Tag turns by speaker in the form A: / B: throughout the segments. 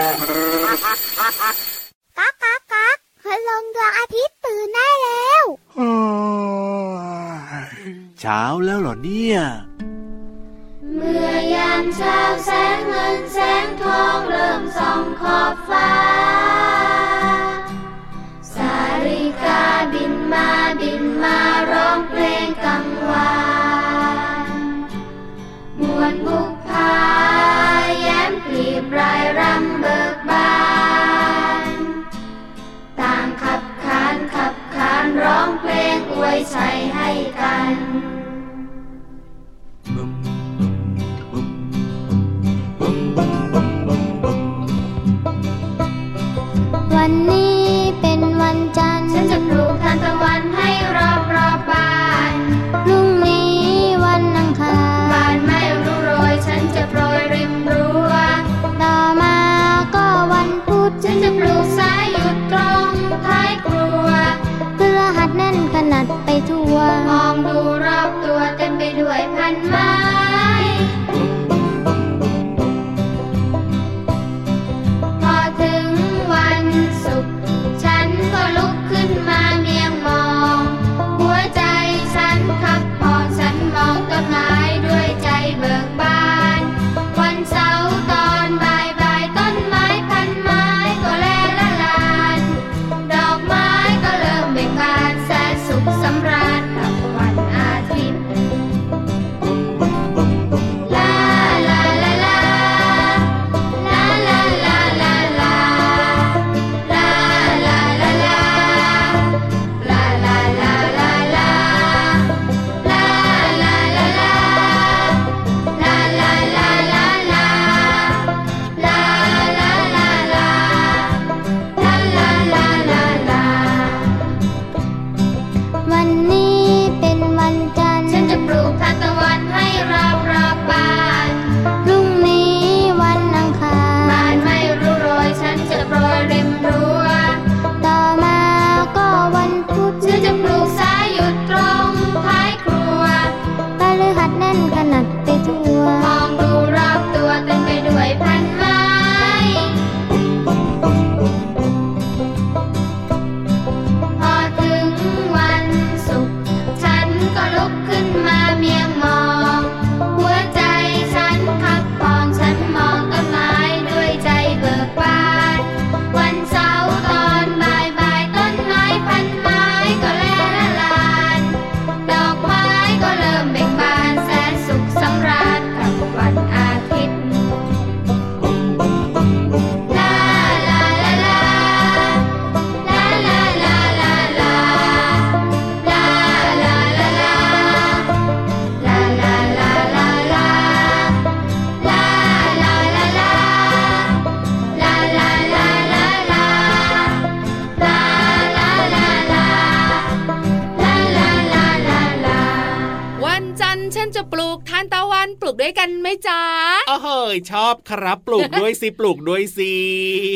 A: ก๊ากก๊ากก๊ากคืลงดวงอาทิตย์ตื่นได้แล้ว
B: เช้าแล้วเหรอเนี่ย
C: เมื่อยามเช้าแสงเงินแสงทองเริ่มส่องขอบฟ้า สาริกาบินมาบินมาร้อง
D: Pantomime. ด้วยกันไหมจ๊ะ
E: โอ้โหยชอบครับปลูกด้วยสิปลูกด้วยสิ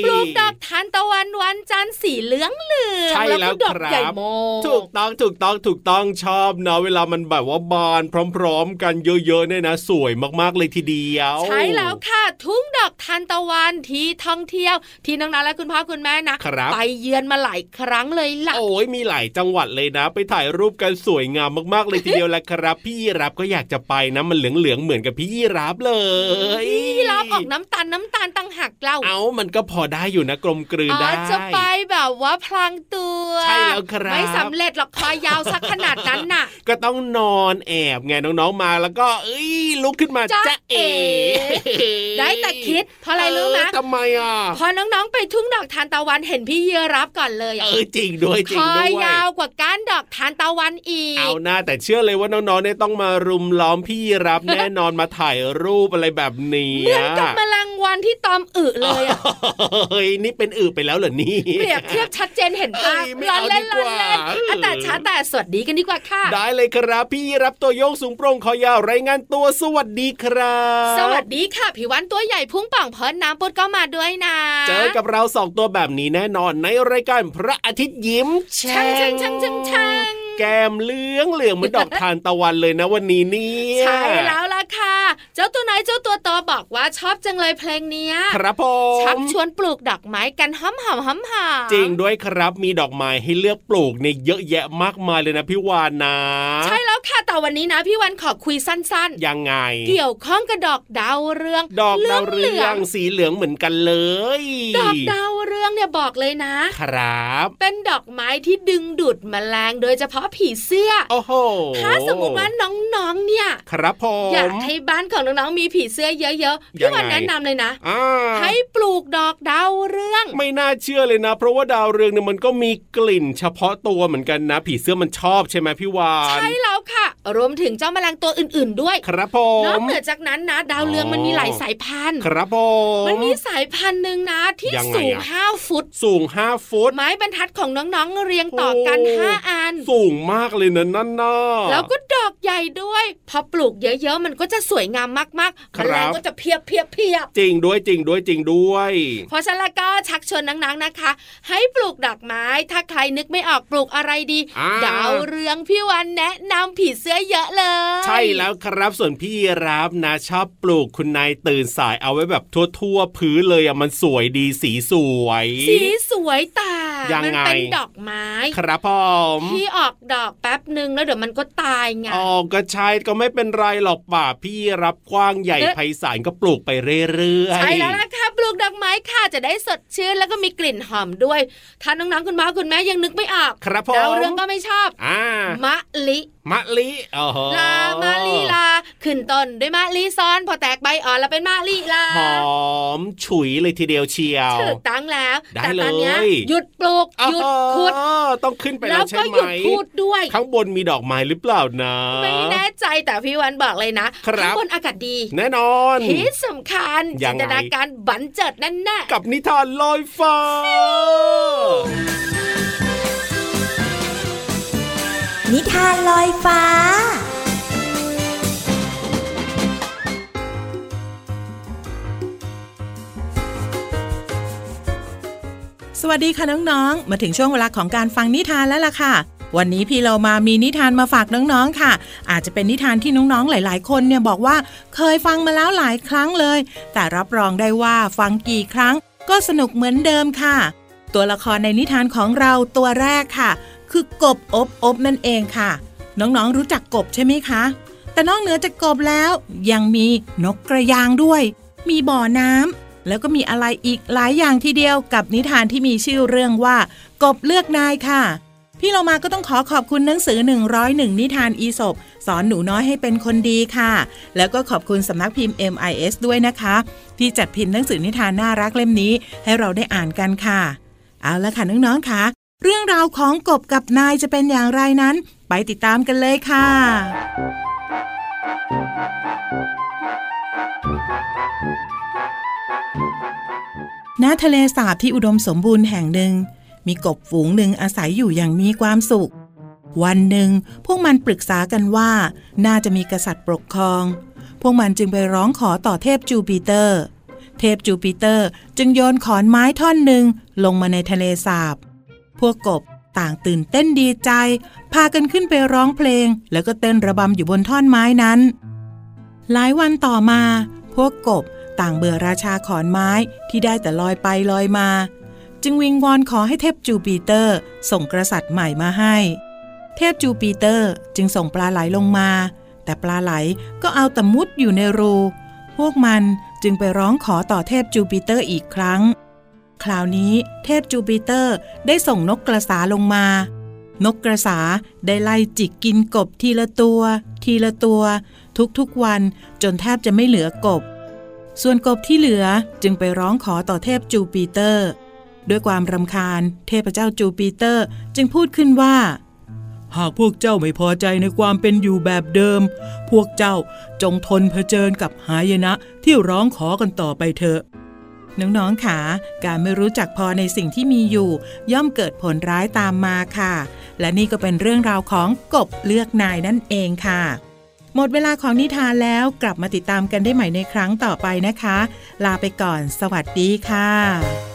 D: ปลูกดอกทานตะวันวันจันทร์สีเหลืองเหลือง
E: ใช่
D: แล้ว
E: แล้ว
D: ก็ดอก
E: ครับ
D: ใหญ่โม
E: ถูกต้องถูกต้องถูกต้องชอบนะเวลามันแบบว่าบานพร้อม ๆ กันเยอะๆเนี่ยนะ สวยมากๆเลยทีเดียว
D: ใช่แล้วค่ะ ทุ่งดอกทานตะวันที่ท่องเที่ยว ที่น้องๆและคุณพ่อคุณแม่นะครับไปเยือนมาหลายครั้งเลยล่ะ
E: โอ้ยมีหลายจังหวัดเลยนะ ไปถ่ายรูปกันสวยงามมากๆเลยทีเดียวแหละครับ พี่ยีรับก็อยากจะไปนะมันเหลืองๆเหมือนกับพี่ยีรับเลย
D: พี่รับออกน้ำตาลน้ำตาลตั้งหักเล่า
E: เอามันก็พอได้อยู่นะกลมกลืน
D: อ๋อ
E: ได้
D: จะไปแบบว่าพลางตัว
E: ใช่แล้วครับ
D: ไม่สำเร็จหรอกคอยาวสักขนาดนั้นน่ะ
E: ก็ต้องนอนแอบไงน้องๆมาแล้วก็เอ้ยลุกขึ้นมา
D: จ๊ะ
E: จ๊ะเอ๋
D: เอ๋ได้แต่คิดเพราะอะไรรู้ไหม
E: เออทำไมอะ
D: พอน้องๆไปทุ่งดอกทานตะวันเห็นพี่เยรับก่อนเลย
E: เอ
D: อะ
E: อจริงด้วยจริ
D: ค
E: ง
D: อ
E: ด้วย
D: ยาวกว่าก้านดอกทานตะวันอีก
E: เอาหน้าแต่เชื่อเลยว่าน้องๆเนี่ยต้องมารุมล้อมพี่รับแน่นอนมาถ่ายรูปอะไรแบบนี้
D: เหมือนกับแมลงวันที่ตอมอึเลยอะ
E: เฮ้ยนี่เป็นอือไปแล้วเหรอนี่
D: เปรียบเทียบชัดเจนเห็นภาพ
E: เอ้ยไม่
D: ร้อน
E: เอา
D: เล่น
E: ดี
D: ร้
E: ก
D: อน
E: ว่า
D: เล่นอะแต่ช้าแต่สวัสดีกันดีกว่าค่ะ
E: ได้เลยครับ พี่รับตัวโยงสูงโปร่งคอยาวรายงานตัวสวัสดีครับ
D: สวัสดีค่ะผิววันตัวใหญ่พุ่งป่องเพราะน้ำปุดก็มาด้วยนะ
E: เจอกับเราสองตัวแบบนี้แน่นอนในรายการพระอาทิตย์ยิ้มแฉ่
D: ช่างช่างช่างช่างช่าง
E: แก้มเหลืองเหลืองเหมือนดอกทานตะวันเลยนะวันนี้เนี่ย
D: ใช่แล้ว ล่ะค่ะ เจ้าตัวไหนเจ้าตัวโตบอกว่าชอบจังเลยเพลงเนี้ย
E: ครับผม
D: ชักชวนปลูกดอกไม้กันห้ำห่ำห้ำห่ำ
E: จริงด้วยครับมีดอกไม้ให้เลือกปลูกเนี่ยเยอะแยะมากมายเลยนะพี่วานนะ
D: ใช่แล้วค่ะแต่วันนี้นะพี่วันขอคุยสั้น
E: ยังไง
D: ๆเกี่ยวข้องกับดอกดาวเรือง
E: ดอกดาวเรืองสีเหลืองเหมือนกันเลย
D: ดอกดาวเรืองเนี่ยบอกเลยนะ
E: ครับ
D: เป็นดอกไม้ที่ดึงดูดแมลงโดยเฉพาะผีเสื้อ
E: โอ้โห
D: ถ้าสมมติว่าน้องๆเนี่ย
E: ครับผม
D: อยากให้บ้านของน้องๆมีผีเสื้อเยอะๆพี่วัน
E: ยังไง
D: แนะนำเลยนะ
E: อ่า
D: ให้ปลูกดอกดาวเรือง
E: ไม่น่าเชื่อเลยนะ เพราะว่าดาวเรืองเนี่ยมันก็มีกลิ่น เฉพาะตัวเหมือนกันนะ ผีเสื้อมันชอบใช่ไหมพี่วาน
D: ใช่แล้วค่ะ รวมถึงเจ้าแมลงตัวอื่น ๆ ด้วย
E: ครับผ
D: นอก
E: ม
D: เหนือจากนั้นนะ ดาวเรืองมันมีหลายสายพันธุ์
E: ครับผม
D: มันมีสายพันธุ์หนึ่งนะที่
E: ยังไง
D: สูง
E: อะ
D: ห้าฟุต
E: สูงห้าฟุต
D: ไม้บรรทัดของน้องๆเรียงต่อกัน
E: โอ้
D: ห้าอัน
E: สูงมากเลยนะนั่นน่ะ
D: แล้วก็ดอกใหญ่ด้วย พอปลูกเยอะๆ มันก็จะสวยงามมากๆ
E: ค
D: แม
E: รั
D: ล
E: บ
D: งก็จะเพียบเพียบเพียบ
E: จริงด้วยจริงด้วยจริงด้วย
D: เพราะฉะนั้นแล้วก็ชักชวนนังๆนะคะ ให้ปลูกดอกไม้ถ้าใครนึกไม่ออกปลูกอะไรดี
E: อ่า
D: ดาวเรืองพี่วันแนะนำผีเสื้อเยอะเลย
E: ใช่แล้วครับส่วนพี่รับนะ ชอบปลูกคุณนายตื่นสายเอาไว้แบบทั่วๆพื้นเลยอะมันสวยดีสีสวย
D: สีสวยแต่
E: ยัง
D: มั
E: ไง
D: เป็นดอกไม้
E: ครับผม
D: ที่ออกดอกแป๊บหนึ่งแล้วเดี๋ยวมันก็ตายไง
E: อ๋อก็ใช่ก็ไม่เป็นไรหรอกป่าพี่รับกว้างใหญ่
D: เอ๊ะ
E: ไพศาลก็ปลูกไปเรื่อยๆ
D: ใช่แล้วนะคะปลูกดอกไม้ค่ะจะได้สดชื่นแล้วก็มีกลิ่นหอมด้วยถ้าน้องๆคุณพ่อคุณแม่ยังนึกไม่ออก
E: ครับผม
D: ดาวเรืองก็ไม่ชอบ
E: อ่ามะ
D: ลิ
E: มะลิโอ้โห
D: ลามะลิลา ขึ้นต้นด้วยมะลิซ้อนพอแตกใบอ่อนแล้วเป็นมะลิลา
E: หอมฉุยเลยทีเดียวเชียว
D: ถูกตั้งแล้ว
E: ได้
D: แต่ตอนเนี้ย
E: เลย
D: หยุดปลูกหยุดขุด
E: อ๋อต้องขึ้นไป
D: แล้
E: แล้ววใช่
D: ก็
E: ไห
D: หยุด
E: ม
D: พูดด้วย
E: ข้างบนมีดอกไม้หรือเปล่านะ
D: ไม่แน่ใจแต่พี่วันบอกเลยนะครับข้างบนอากาศดี
E: แน่นอน
D: ที่สำคัญ
E: ยั
D: จิ
E: ง
D: น
E: ไง
D: ตนาการบันเจิดแน่แน่ๆ
E: กับนิทานลอยฟ้า
F: นิทานลอยฟ้า
G: สวัสดีค่ะน้องๆ มาถึงช่วงเวลาของการฟังนิทานแล้วล่ะค่ะ วันนี้พี่เรามามีนิทานมาฝากน้องๆค่ะ อาจจะเป็นนิทานที่น้องๆหลาย ๆ คนเนี่ยบอกว่าเคยฟังมาแล้วหลายครั้งเลย แต่รับรองได้ว่าฟังกี่ครั้งก็สนุกเหมือนเดิมค่ะ ตัวละครในนิทานของเราตัวแรกค่ะ คือกบอบอบนั่นเองค่ะ น้องๆรู้จักกบใช่ไหมคะ แต่นอกเหนือจากกบแล้วยังมีนกกระยางด้วย มีบ่อน้ำแล้วก็มีอะไรอีกหลายอย่างทีเดียวกับนิทานที่มีชื่อเรื่องว่า กบเลือกนายค่ะ พี่เรามาก็ต้องขอขอบคุณหนังสือ 101 นิทานอีสบสอนหนูน้อยให้เป็นคนดีค่ะ แล้วก็ขอบคุณสำนักพิมพ์ MIS ด้วยนะคะ ที่จัดพิมพ์หนังสือนิทานน่ารักเล่มนี้ให้เราได้อ่านกันค่ะ เอาละค่ะน้องๆค่ะ เรื่องราวของกบกับนายจะเป็นอย่างไรนั้น ไปติดตามกันเลยค่ะณทะเลสาบที่อุดมสมบูรณ์แห่งหนึ่ง มีกบฝูงหนึ่งอาศัยอยู่อย่างมีความสุข วันหนึ่ง พวกมันปรึกษากันว่า น่าจะมีกษัตริย์ปกครอง พวกมันจึงไปร้องขอต่อเทพจูปิเตอร์ เทพจูปิเตอร์จึงโยนขอนไม้ท่อนหนึ่งลงมาในทะเลสาบ พวกกบต่างตื่นเต้นดีใจ พากันขึ้นไปร้องเพลง แล้วก็เต้นระบำอยู่บนท่อนไม้นั้น หลายวันต่อมา พวกกบต่างเบื่อราชาขอนไม้ที่ได้แต่ลอยไปลอยมา จึงวิงวอนขอให้เทพจูปิเตอร์ ส่งกษัตริย์ใหม่มาให้ เทพจูปิเตอร์จึงส่งปลาไหลลงมา แต่ปลาไหลก็เอาแต่มุดอยู่ในรู พวกมันจึงไปร้องขอต่อเทพจูปิเตอร์อีกครั้ง คราวนี้เทพจูปิเตอร์ได้ส่งนกกระสาลงมา นกกระสาได้ไล่จิกกินกบทีละตัว ทีละตัว ทุกๆวันจนแทบจะไม่เหลือกบ ส่วนกบที่เหลือจึงไปร้องขอต่อเทพจูปิเตอร์ ด้วยความรำคาญ เทพเจ้าจูปิเตอร์จึงพูดขึ้นว่า หากพวกเจ้าไม่พอใจในความเป็นอยู่แบบเดิม พวกเจ้าจงทนเผชิญกับหายนะที่ร้องขอกันต่อไปเถอะ น้องๆค่ะ การไม่รู้จักพอในสิ่งที่มีอยู่ ย่อมเกิดผลร้ายตามมาค่ะ และนี่ก็เป็นเรื่องราวของกบเลือกนายนั่นเองค่ะ หมดเวลาของนิทานแล้วกลับมาติดตามกันได้ใหม่ในครั้งต่อไปนะคะ ลาไปก่อน สวัสดีค่ะ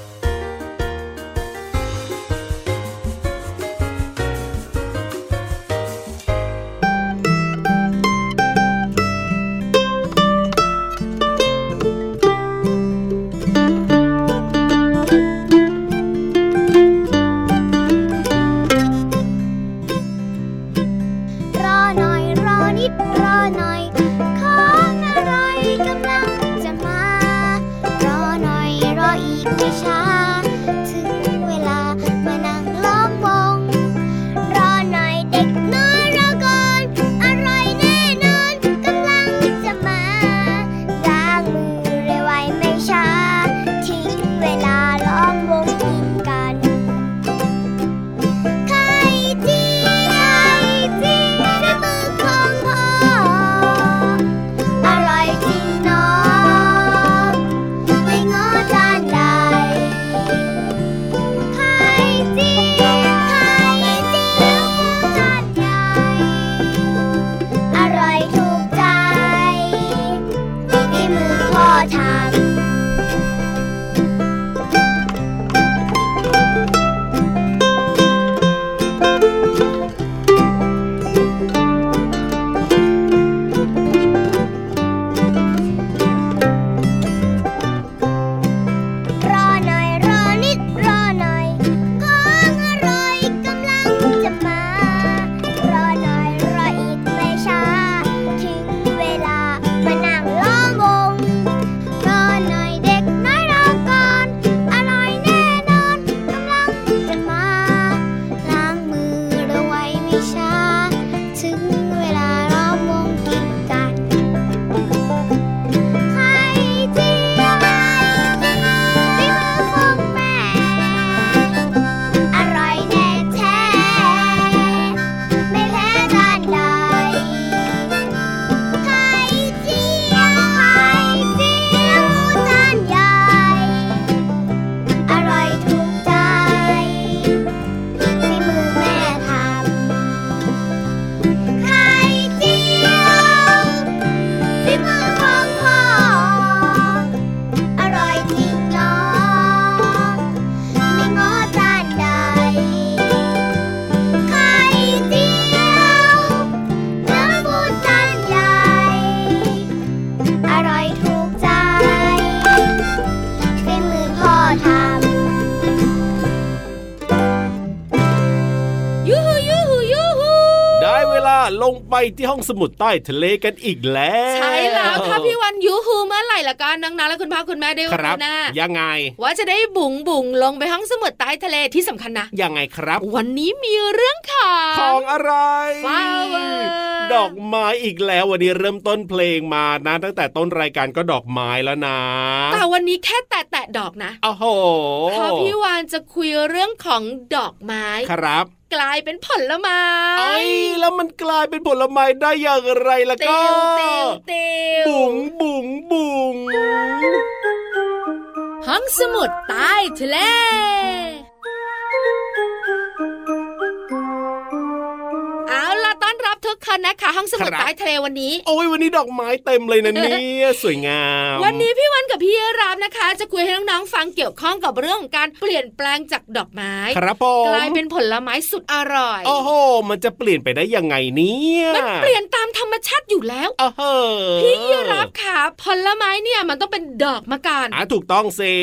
E: ที่ห้องสมุดใต้ทะเลกันอีกแล้ว
D: ใช่แล้วถ้าพี่วันยูฮูเมื่อไหร่ละกันนังนาและคุณพ่อคุณแม่ได้
E: ครับ
D: รู้นะ
E: ยังไง
D: ว่าจะได้บุ๋งบุ๋งลงไปห้องสมุดใต้ทะเลที่สำคัญนะ
E: ยังไงครับ
D: วันนี้มีเรื่องของ
E: ของอะไร
D: Flower
E: ดอกไม้อีกแล้ววันนี้เริ่มต้นเพลงมานะ ตั้งแต่ต้นรายการก็ดอกไม้แล้วนะ
D: แต่วันนี้แค่แตะแตะๆดอกนะ
E: โอ้โห
D: เพราะพี่วานจะคุยเรื่องของดอกไม้
E: ครับ
D: กลายเป็นผลไม้
E: ไอ้ยแล้วมันกลายเป็นผลไม้ได้อย่างไรล่ะ
D: เตี
E: ก็
D: ยวเตียวเตียว
E: บุ๋งบุ๋งบุ๋ง
D: ห้องสมุดใต้ทะเล ทุกคนนะคะ ห้องสมุดใต้ทะเลวันนี้
E: โอ้ยวันนี้ดอกไม้เต็มเลยนะเนี่ยสวยงาม
D: วันนี้พี่วันกับพี่รามนะคะ จะคุยให้น้องๆฟังเกี่ยวข้องกับเรื่องของการเปลี่ยนแปลงจากดอกไม้
E: ครับผม
D: กลายเป็นผลไม้สุดอร่อย
E: โอ้โหมันจะเปลี่ยนไปได้ยังไงเนี่ย
D: มันเปลี่ยนตามธ รรมชาติอยู่แล้ว
E: โอ้โห
D: พี่รับค่ะผลไม้เนี่ยมันต้องเป็นดอกมาก่อน
E: อะถูกต้องสิ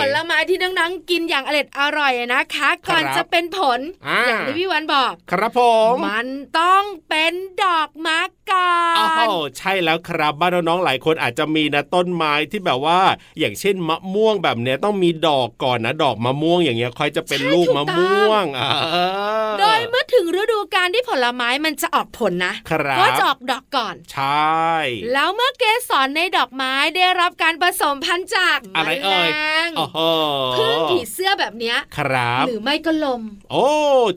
D: ผลไม้ที่น้องๆกินอย่างอร่อยอร่อยนะคะก่อน
E: ครับ
D: จะเป็นผล
E: อ่า
D: อย่างที่พี่วันบอก
E: ครับผม
D: มันต้องเป็นดอกมาก่อ
E: โอ้โห
D: น
E: ใช่แล้วครับบ้านน้องๆหลายคนอาจจะมีนะต้นไม้ที่แบบว่า อย่างเช่นมะม่วงแบบเนี้ยต้องมีดอกก่อนนะดอกมะม่วงอย่างเงี้ยค่อยจะเป็น
D: ใช่
E: ลูก
D: ถูก
E: มะ
D: ต้อง
E: ม่วงอ่า
D: โดยเมื่อถึงฤดูกาลที่ผลไม้มันจะออกผลนะครับก็จะออกดอกก่อน
E: ใช่
D: แล้วเมื่อเกสรในดอกไม้ได้รับการผสมพันธุ์จาก
E: อะไรเอ่ย
D: แมลง
E: โอ้โห
D: พึ่งผีเสื้อแบบเนี้ย
E: ครับ
D: หรือไม่ก็ลม
E: โอ้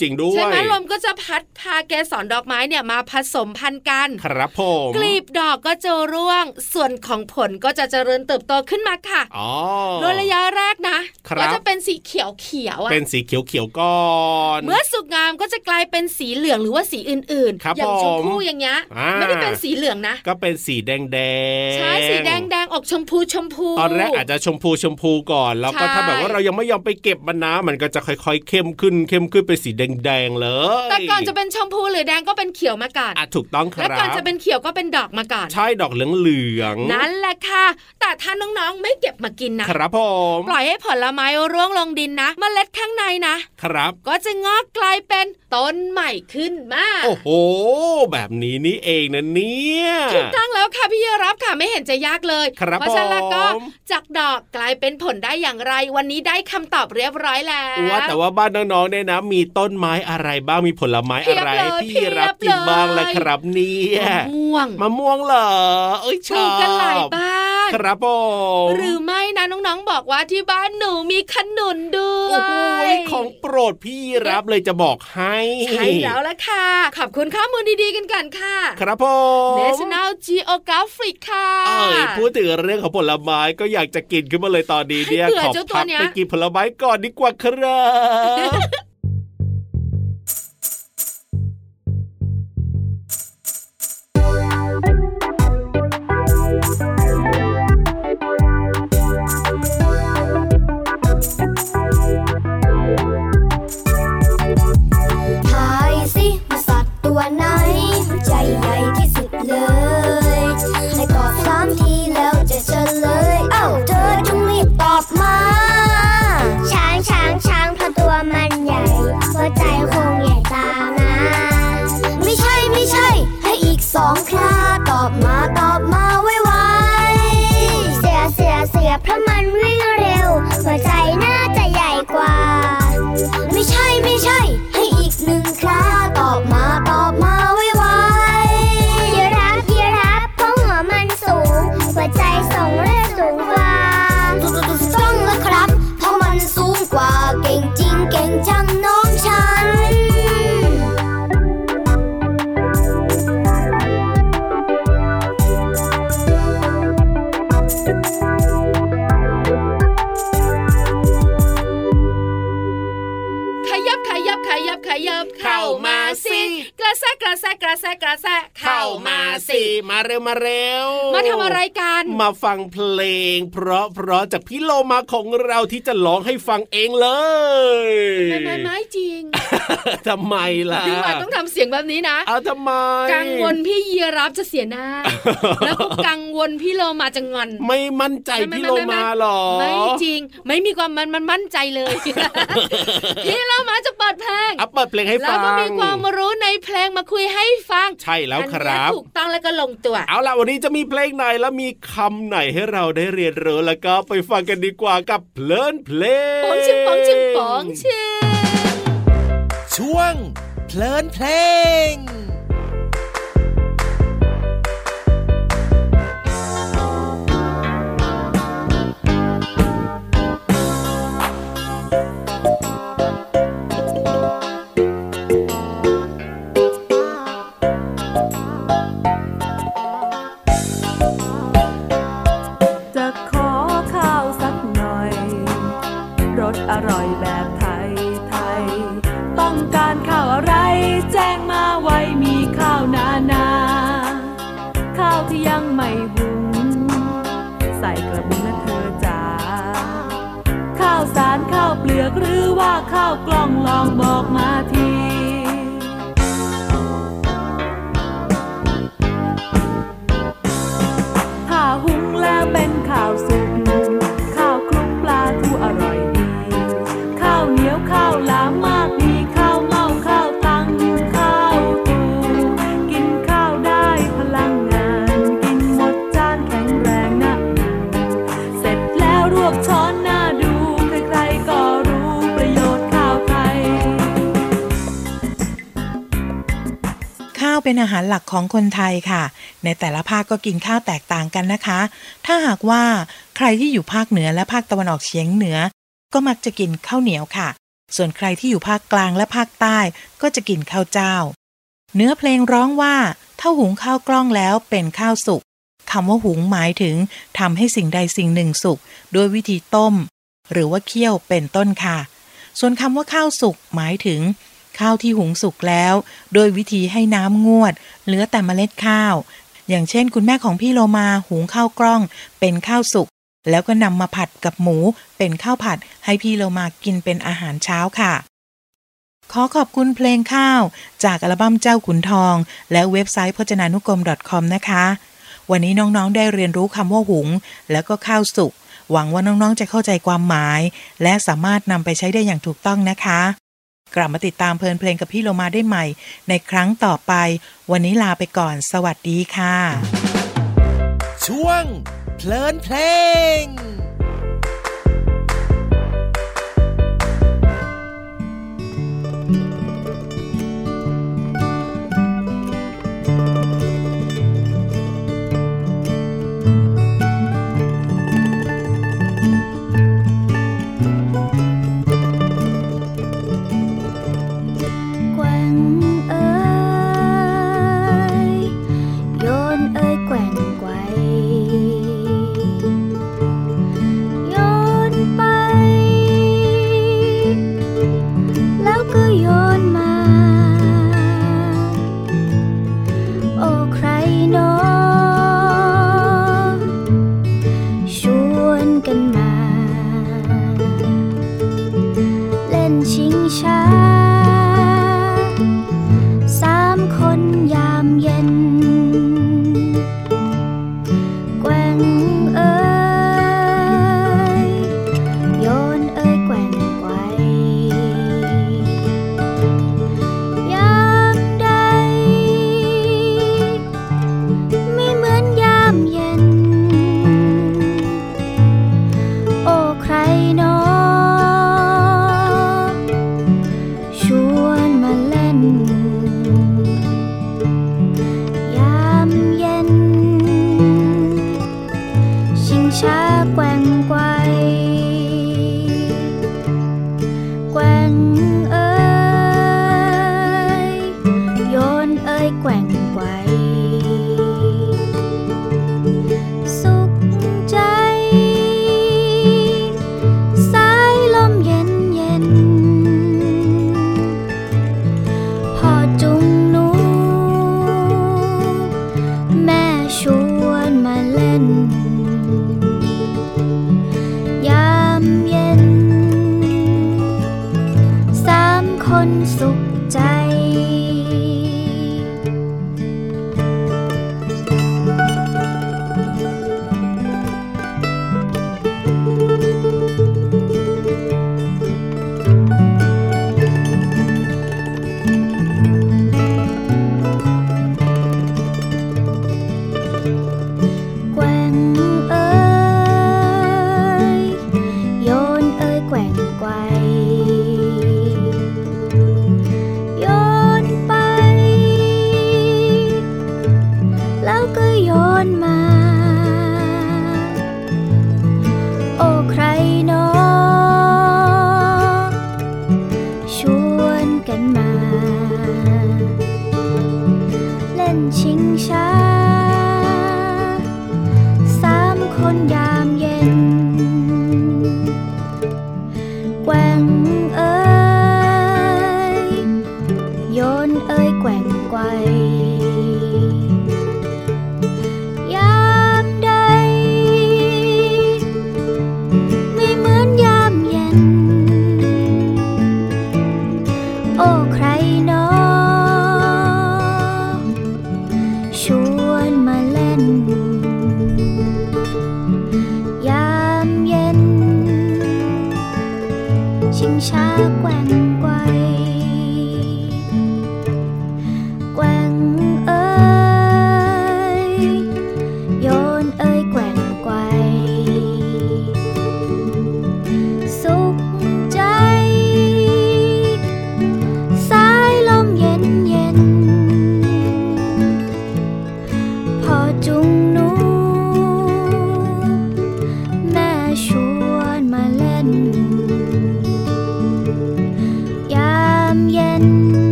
E: จริงด้วย
D: ใช่ไหมลมก็จะพัดพาเกสรดอกไม้เนี่ยมาผสมพันธุ์กัน
E: ครับผม
D: กลีบดอกก็จะร่วง ส่วนของผลก็จะเจริญเติบโตขึ้นมาค่ะ
E: อ๋อ
D: โดยระยะแรกนะครับก็จะเป็นสีเขียวเขียวๆอะ
E: เป็นสีเขียวๆก่อน
D: เมื่อสุกงามก็จะกลายเป็นสีเหลืองหรือว่าสีอื่น
E: ครับ
D: ๆอย่างชม
E: ผม
D: พู่อย่างเงี้ย
E: อ่า
D: ไม่ได้เป็นสีเหลืองนะ
E: ก็เป็นสีแดงแดง
D: ใช่สีแดงแดงๆออกชมพูชมพู
E: ตอนแรกอาจจะชมพูชมพูก่อน แล้วก็
D: ใช่
E: ถ้าแบบว่าเรายังไม่ยอมไปเก็บมันนะมันก็จะค่อย ๆ เข้มขึ้นเข้มขึ้นเป็นสีแดงๆเลย
D: แต่ก่อนจะเป็นชมพูหรือแดงก็เป็นเขียวมาก่อน
E: อะถูกต้องค
D: และ
E: รับ
D: ก่อนจะเป็นเขียวก็เป็นดอกมาก่อน
E: ใช่ดอกเหลืองเหลืองๆ
D: นั่นแหละค่ะ แต่ถ้าน้องๆไม่เก็บมากินนะครับ
E: ผม
D: ปล่อยให้ผลไม้ร่วงลงดินนะเมล็ดข้างในนะ
E: ครับ
D: ก็จะงอกกลายเป็นต้นใหม่ขึ้นมา
E: โอ้โห แบบนี้นี่เองนะเนี่ย
D: ถูกต้องแล้วค่ะพี่เยรับค่ะไม่เห็นจะยากเลย
E: ครับ
D: เพราะฉะนั้นแล้วก็
E: ผม
D: จากดอกกลายเป็นผลได้อย่างไร วันนี้ได้คำตอบเรียบร้อยแล้ว
E: ว่าแต่ว่าบ้านน้องๆเนี่ยนะ มีต้นไม้อะไรบ้างมีผลไม้อะไร
D: เพียบเลย
E: ที่รับกินบ้างล่ะครับเนี่ย
D: มะม่วง
E: มะม่วงเหรอเอ้ยช
D: ปลู
E: อกบ
D: กันหลายบ้าน
E: ครับผม
D: หรือไม่นะน้องๆบอกว่าที่บ้านหนูมีขนุนด้วย
E: โอ้โหของโปรดพี่รับเลยจะบอกให้
D: ใช่แล้วละค่ะ ขอบคุณข้อมูลดีๆกันกันค่ะ
E: ครับผม
D: National Geographic ค่ะ
E: เอ้ยพูดถึงเรื่องของผลไม้ก็อยากจะกินขึ้นมาเลยตอนนี้เนี่ย
D: ให้เบื่อ
E: ขอ
D: เจ้าตัว
E: พัก
D: เนี้ย
E: ไปกินผล
A: ไม้ก่อนดีกว่าครับ เร็ว
D: มาเร็
E: ว มา
D: ทำอะไรกัน
E: มาฟังเพลง เพราะเพราะจากพี่โลมาของเราที่จะร้องให้ฟังเองเลย
D: ไม่ไม่ไม่จริง
E: ทำไมล่ะ
D: พี่วานต้องทำเสียงแบบนี้นะ
E: เอาทำไม
D: กังวลพี่ยีรับจะเสียหน้า แล้วก็กังวลพี่โลมาจะงอน
E: ไม่มั่นใจ
D: ไม่
E: พี่
D: ไม่
E: โล
D: ไม่ไม่
E: มาหรอ
D: ไม่จริง ไม่มีความมันมันมั่นใจเลยพี่โลมาจะเปิดเพลง
E: อัปเปิดเพลงให้
D: แล้
E: ฟั
D: ว
E: ง
D: ก็มีความรู้ในเพลงมาคุยให้ฟัง
E: ใช่แล้วครับ
D: ถูกต้องแล้วก็ลงตัว
E: เอาล่ะวันนี้จะมีเพลงไหนแล้วมีคำไหนให้เราได้เรียนรู้แล้วก็ไปฟังกันดีกว่ากับเพลินเพลง
D: ปองชิงปองชิงปองชิง
H: ช่วงเพลินเพลง
I: หุงใส่กระบุงนะเธอจ๋าข้าวสารข้าวเปลือกหรือว่าข้าวกล้องลองบอกมาที เป็นอาหารห
G: ลักของคนไทยค่ะ ในแต่ละภาคก็กินข้าวแตกต่างกันนะคะ ถ้าหากว่าใครที่อยู่ภาคเหนือและภาคตะวันออกเฉียงเหนือ ก็มักจะกินข้าวเหนียวค่ะ ส่วนใครที่อยู่ภาคกลางและภาคใต้ก็จะกินข้าวเจ้า เนื้อเพลงร้องว่าถ้าหุงข้าวกล้องแล้วเป็นข้าวสุกคำว่าหุงหมายถึงทำให้สิ่งใดสิ่งหนึ่งสุกโดยวิธีต้ม หรือว่าเคี่ยวเป็นต้นค่ะ ส่วนคำว่าข้าวสุกหมายถึง ข้าวที่หุงสุกแล้ว โดยวิธีให้น้ำงวด เหลือแต่เมล็ดข้าว อย่างเช่น คุณแม่ของพี่โลมาหุงข้าวกล้อง เป็นข้าวสุก แล้วก็นำมาผัดกับหมู เป็นข้าวผัดให้พี่โลมากินเป็นอาหารเช้าค่ะ ขอขอบคุณเพลงข้าว จากอัลบั้มเจ้าขุนทอง และเว็บไซต์พจนานุกรม .com นะคะ วันนี้น้องๆได้เรียนรู้คำว่าหุง แล้วก็ข้าวสุกหวังว่าน้องๆจะเข้าใจความหมาย และสามารถนำไปใช้ได้อย่างถูกต้องนะคะ กลับมาติดตามเพลินเพลงกับพี่โลมาได้ใหม่ ในครั้งต่อไป วันนี้ลาไปก่อน สวัสดีค่ะ
H: ช่วงเพลินเพลง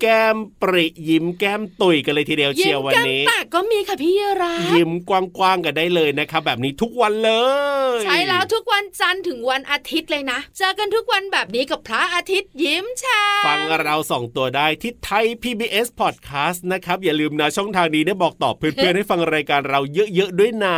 E: แก้ม ปริยิ้มแก้มตุยกันเลยทีเดียวเชี
D: ยิ้
E: ยว
D: ม
E: วัน
D: แก้ม
E: นี้
D: ปากก็มีค่ะพี่ราฟ
E: ยิ้มกว้างๆกันได้เลยนะครับแบบนี้ทุกวันเลย
D: ใช่แล้วทุกวันจันทร์ถึงวันอาทิตย์เลยนะเจอกันทุกวันแบบนี้กับพระอาทิตย์ยิ้มแฉ่ง
E: ฟังเราส่องตัวได้ที่ไทย PBS Podcast นะครับอย่าลืมนะช่องทางนี้ได้บอกต่อเพื่อนๆให้ฟังรายการเราเยอะๆด้วยนะ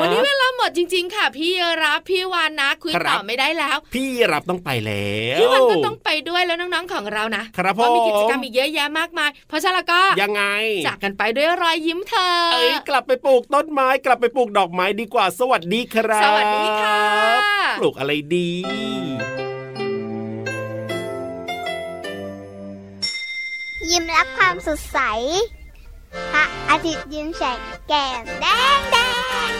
D: วันนี้เวลาหมดจริง ๆ ค่ะ พี่รับพี่วานนะคุย
E: ครับ
D: ต่อไม่ได้แล้ว
E: พี่รับต้องไปแล้ว
D: พี่วันก็ต้องไปด้วยแล้วน้องๆของเรานะครับ
E: ผม
D: เพาะมีกิจกรรมอีกเยอะแยะมากมาย เพราะฉะนั้นแล้วก็
E: ยังไง
D: จากกันไปด้วยรอยยิ้มเธอ
E: เอ้ยกลับไปปลูกต้นไม้ กลับไปปลูกดอกไม้ดีกว่า สวัสดีครับ
D: สวัสดีค่ะ
E: ปลูกอะไรดี
A: ยิ้มรับความสดใส พระอาทิตย์ยิ้มแฉกแก้มแดงแดง